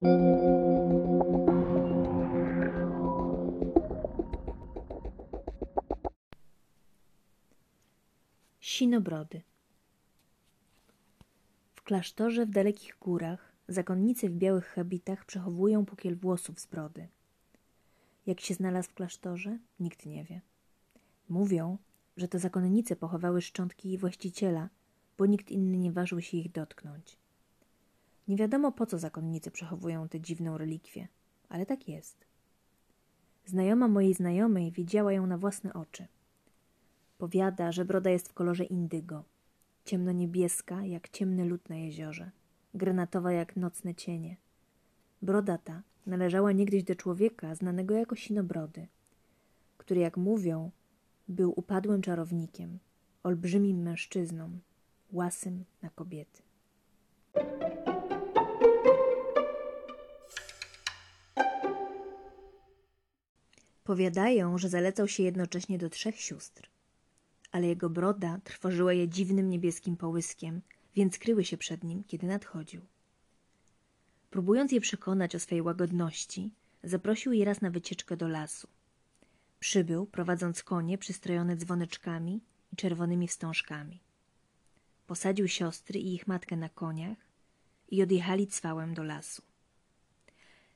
Sinobrody W klasztorze w dalekich górach zakonnicy w białych habitach przechowują pukiel włosów z brody. Jak się znalazł w klasztorze, nikt nie wie. Mówią, że to zakonnice pochowały szczątki jej właściciela, bo nikt inny nie ważył się ich dotknąć. Nie wiadomo po co zakonnice przechowują tę dziwną relikwię, ale tak jest. Znajoma mojej znajomej widziała ją na własne oczy. Powiada, że broda jest w kolorze indygo, ciemno-niebieska jak ciemny lód na jeziorze, granatowa jak nocne cienie. Broda ta należała niegdyś do człowieka znanego jako Sinobrody, który, jak mówią, był upadłym czarownikiem, olbrzymim mężczyzną, łasym na kobiety. Powiadają, że zalecał się jednocześnie do trzech sióstr, ale jego broda trwożyła je dziwnym niebieskim połyskiem, więc kryły się przed nim, kiedy nadchodził. Próbując je przekonać o swej łagodności, zaprosił je raz na wycieczkę do lasu. Przybył, prowadząc konie przystrojone dzwoneczkami i czerwonymi wstążkami. Posadził siostry i ich matkę na koniach i odjechali cwałem do lasu.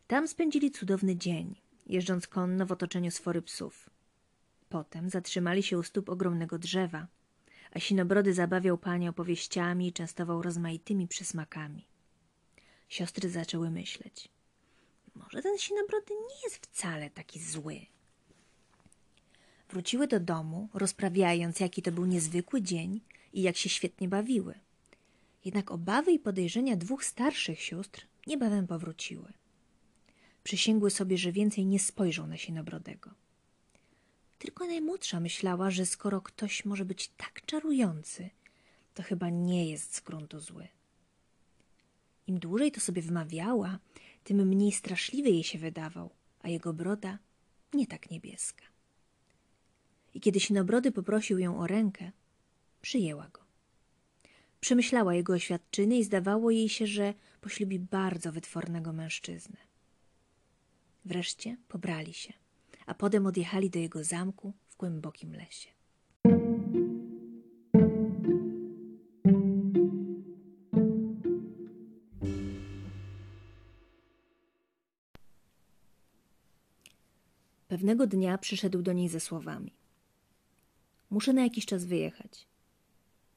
Tam spędzili cudowny dzień, jeżdżąc konno w otoczeniu sfory psów. Potem zatrzymali się u stóp ogromnego drzewa, a Sinobrody zabawiał panie opowieściami i częstował rozmaitymi przysmakami. Siostry zaczęły myśleć. Może ten Sinobrody nie jest wcale taki zły. Wróciły do domu, rozprawiając, jaki to był niezwykły dzień i jak się świetnie bawiły. Jednak obawy i podejrzenia dwóch starszych sióstr niebawem powróciły. Przysięgły sobie, że więcej nie spojrzą na Sinobrodego. Tylko najmłodsza myślała, że skoro ktoś może być tak czarujący, to chyba nie jest z gruntu zły. Im dłużej to sobie wmawiała, tym mniej straszliwy jej się wydawał, a jego broda nie tak niebieska. I kiedy Sinobrody poprosił ją o rękę, przyjęła go. Przemyślała jego oświadczyny i zdawało jej się, że poślubi bardzo wytwornego mężczyznę. Wreszcie pobrali się, a potem odjechali do jego zamku w głębokim lesie. Pewnego dnia przyszedł do niej ze słowami: Muszę na jakiś czas wyjechać.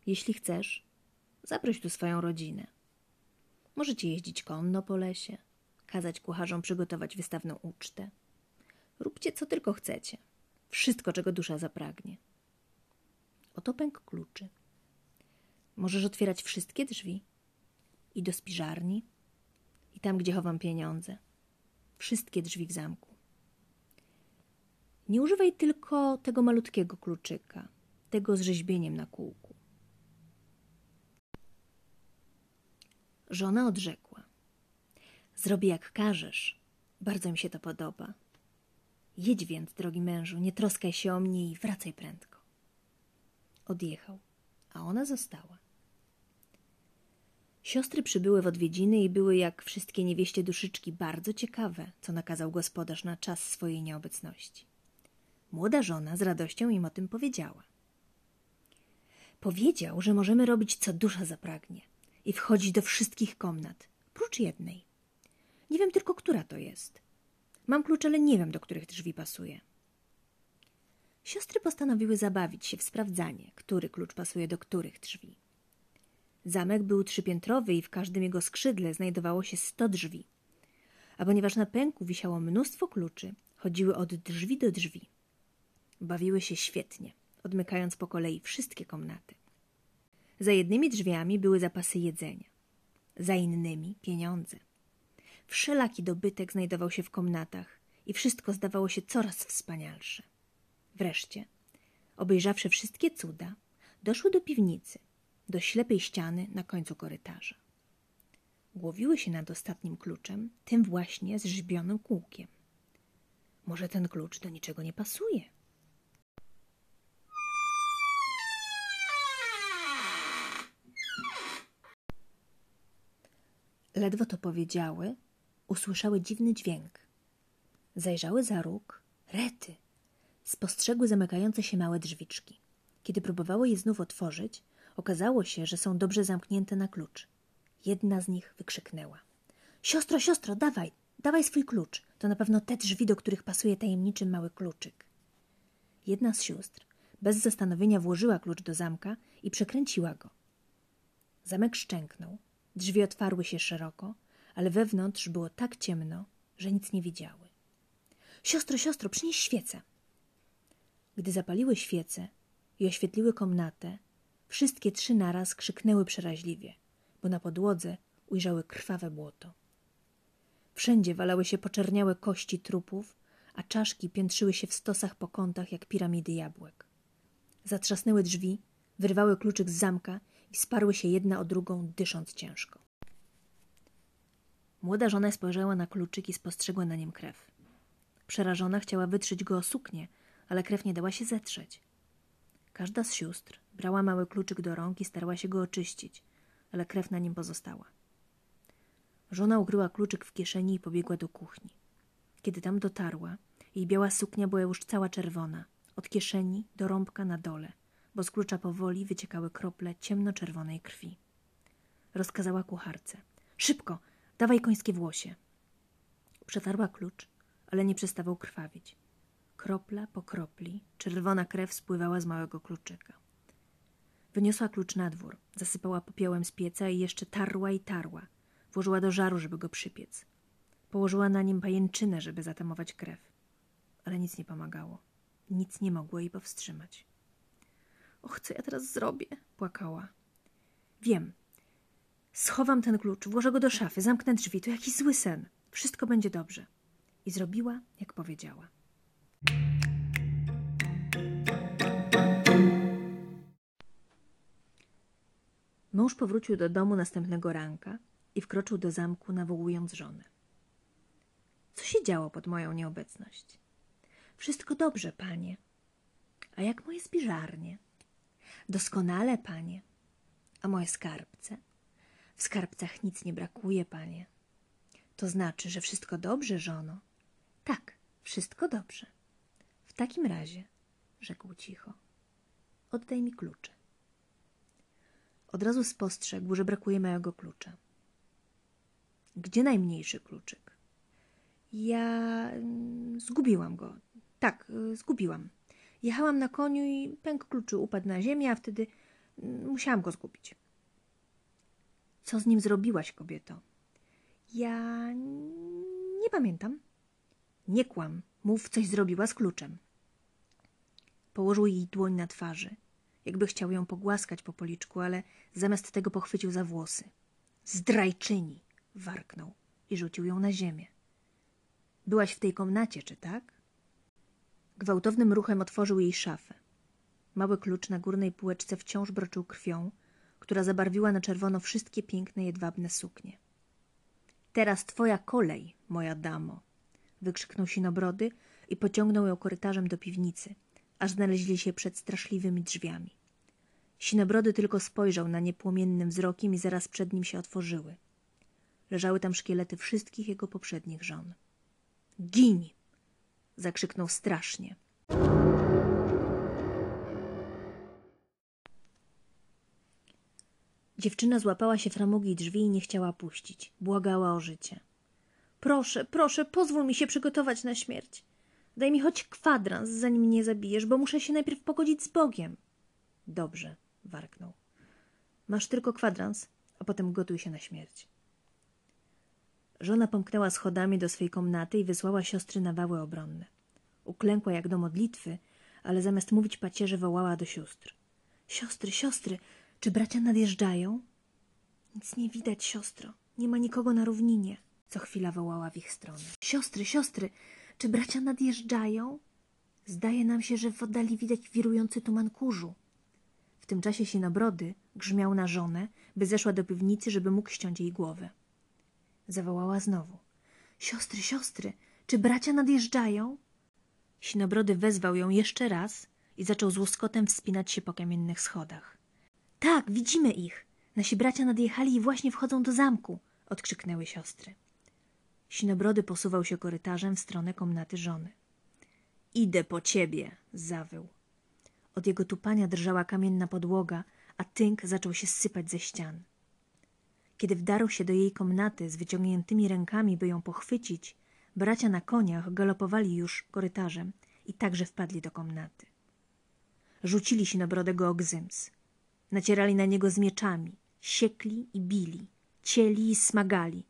Jeśli chcesz, zaproś tu swoją rodzinę. Możecie jeździć konno po lesie, kazać kucharzom przygotować wystawną ucztę. Róbcie co tylko chcecie. Wszystko, czego dusza zapragnie. Oto pęk kluczy. Możesz otwierać wszystkie drzwi. I do spiżarni, i tam, gdzie chowam pieniądze. Wszystkie drzwi w zamku. Nie używaj tylko tego malutkiego kluczyka, tego z rzeźbieniem na kółku. Żona odrzekła: Zrobię jak każesz. Bardzo mi się to podoba. Jedź więc, drogi mężu, nie troskaj się o mnie i wracaj prędko. Odjechał, a ona została. Siostry przybyły w odwiedziny i były jak wszystkie niewieście duszyczki bardzo ciekawe, co nakazał gospodarz na czas swojej nieobecności. Młoda żona z radością im o tym powiedziała. Powiedział, że możemy robić co dusza zapragnie i wchodzić do wszystkich komnat, prócz jednej. Nie wiem tylko, która to jest. Mam klucz, ale nie wiem, do których drzwi pasuje. Siostry postanowiły zabawić się w sprawdzanie, który klucz pasuje do których drzwi. Zamek był trzypiętrowy i w każdym jego skrzydle znajdowało się sto drzwi. A ponieważ na pęku wisiało mnóstwo kluczy, chodziły od drzwi do drzwi. Bawiły się świetnie, odmykając po kolei wszystkie komnaty. Za jednymi drzwiami były zapasy jedzenia, za innymi pieniądze. Wszelaki dobytek znajdował się w komnatach i wszystko zdawało się coraz wspanialsze. Wreszcie, obejrzawszy wszystkie cuda, doszły do piwnicy, do ślepej ściany na końcu korytarza. Głowiły się nad ostatnim kluczem, tym właśnie z rzeźbionym kółkiem. Może ten klucz do niczego nie pasuje? Ledwo to powiedziały, usłyszały dziwny dźwięk. Zajrzały za róg. Rety! Spostrzegły zamykające się małe drzwiczki. Kiedy próbowały je znów otworzyć, okazało się, że są dobrze zamknięte na klucz. Jedna z nich wykrzyknęła. Siostro, siostro, dawaj, dawaj swój klucz. To na pewno te drzwi, do których pasuje tajemniczy mały kluczyk. Jedna z sióstr bez zastanowienia włożyła klucz do zamka i przekręciła go. Zamek szczęknął, drzwi otwarły się szeroko, ale wewnątrz było tak ciemno, że nic nie widziały. Siostro, siostro, przynieś świecę. Gdy zapaliły świece i oświetliły komnatę, wszystkie trzy naraz krzyknęły przeraźliwie, bo na podłodze ujrzały krwawe błoto. Wszędzie walały się poczerniałe kości trupów, a czaszki piętrzyły się w stosach po kątach jak piramidy jabłek. Zatrzasnęły drzwi, wyrwały kluczyk z zamka i sparły się jedna o drugą, dysząc ciężko. Młoda żona spojrzała na kluczyk i spostrzegła na nim krew. Przerażona chciała wytrzeć go o suknię, ale krew nie dała się zetrzeć. Każda z sióstr brała mały kluczyk do rąk i starała się go oczyścić, ale krew na nim pozostała. Żona ukryła kluczyk w kieszeni i pobiegła do kuchni. Kiedy tam dotarła, jej biała suknia była już cała czerwona, od kieszeni do rąbka na dole, bo z klucza powoli wyciekały krople ciemnoczerwonej krwi. Rozkazała kucharce. Szybko, dawaj końskie włosie. Przetarła klucz, ale nie przestawał krwawić. Kropla po kropli czerwona krew spływała z małego kluczyka. Wyniosła klucz na dwór, zasypała popiołem z pieca i jeszcze tarła i tarła. Włożyła do żaru, żeby go przypiec. Położyła na nim pajęczynę, żeby zatamować krew. Ale nic nie pomagało. Nic nie mogło jej powstrzymać. Och, co ja teraz zrobię? płakała. Wiem. Schowam ten klucz, włożę go do szafy, zamknę drzwi. To jakiś zły sen. Wszystko będzie dobrze. I zrobiła, jak powiedziała. Mąż powrócił do domu następnego ranka i wkroczył do zamku, nawołując żonę. Co się działo pod moją nieobecność? Wszystko dobrze, panie. A jak moje zbiżarnie? Doskonale, panie. A moje skarbce? W skarbcach nic nie brakuje, panie. To znaczy, że wszystko dobrze, żono. Tak, wszystko dobrze. W takim razie, rzekł cicho, oddaj mi klucze. Od razu spostrzegł, że brakuje małego klucza. Gdzie najmniejszy kluczyk? Ja mm, zgubiłam go. Tak, y, zgubiłam. Jechałam na koniu i pęk kluczy upadł na ziemię, a wtedy mm, musiałam go zgubić. Co z nim zrobiłaś, kobieto? Ja nie pamiętam. Nie kłam. Mów, coś zrobiła z kluczem. Położył jej dłoń na twarzy, jakby chciał ją pogłaskać po policzku, ale zamiast tego pochwycił za włosy. Zdrajczyni! warknął i rzucił ją na ziemię. Byłaś w tej komnacie, czy tak? Gwałtownym ruchem otworzył jej szafę. Mały klucz na górnej półeczce wciąż broczył krwią, która zabarwiła na czerwono wszystkie piękne jedwabne suknie. Teraz twoja kolej, moja damo! wykrzyknął sinobrody i pociągnął ją korytarzem do piwnicy, aż znaleźli się przed straszliwymi drzwiami. Sinobrody tylko spojrzał na nie płomiennym wzrokiem i zaraz przed nim się otworzyły. Leżały tam szkielety wszystkich jego poprzednich żon. Gin! zakrzyknął strasznie. Dziewczyna złapała się framugi drzwi i nie chciała puścić. Błagała o życie. Proszę, proszę, pozwól mi się przygotować na śmierć. Daj mi choć kwadrans, zanim mnie zabijesz, bo muszę się najpierw pogodzić z Bogiem. Dobrze, warknął. Masz tylko kwadrans, a potem gotuj się na śmierć. Żona pomknęła schodami do swej komnaty i wysłała siostry na wały obronne. Uklękła jak do modlitwy, ale zamiast mówić pacierze wołała do sióstr. Siostry, siostry, czy bracia nadjeżdżają? Nic nie widać, siostro. Nie ma nikogo na równinie. Co chwila wołała w ich stronę. Siostry, siostry, czy bracia nadjeżdżają? Zdaje nam się, że w oddali widać wirujący tuman kurzu. W tym czasie Sinobrody grzmiał na żonę, by zeszła do piwnicy, żeby mógł ściąć jej głowę. Zawołała znowu. Siostry, siostry, czy bracia nadjeżdżają? Sinobrody wezwał ją jeszcze raz i zaczął z łoskotem wspinać się po kamiennych schodach. Tak, widzimy ich. Nasi bracia nadjechali i właśnie wchodzą do zamku, odkrzyknęły siostry. Sinobrody posuwał się korytarzem w stronę komnaty żony. Idę po ciebie, zawył. Od jego tupania drżała kamienna podłoga, a tynk zaczął się sypać ze ścian. Kiedy wdarł się do jej komnaty z wyciągniętymi rękami, by ją pochwycić, bracia na koniach galopowali już korytarzem i także wpadli do komnaty. Rzucili Sinobrodego o gzyms. Nacierali na niego z mieczami, siekli i bili, cieli i smagali,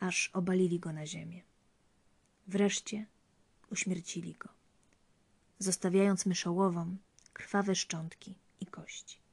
aż obalili go na ziemię. Wreszcie uśmiercili go, zostawiając myszołowom krwawe szczątki i kości.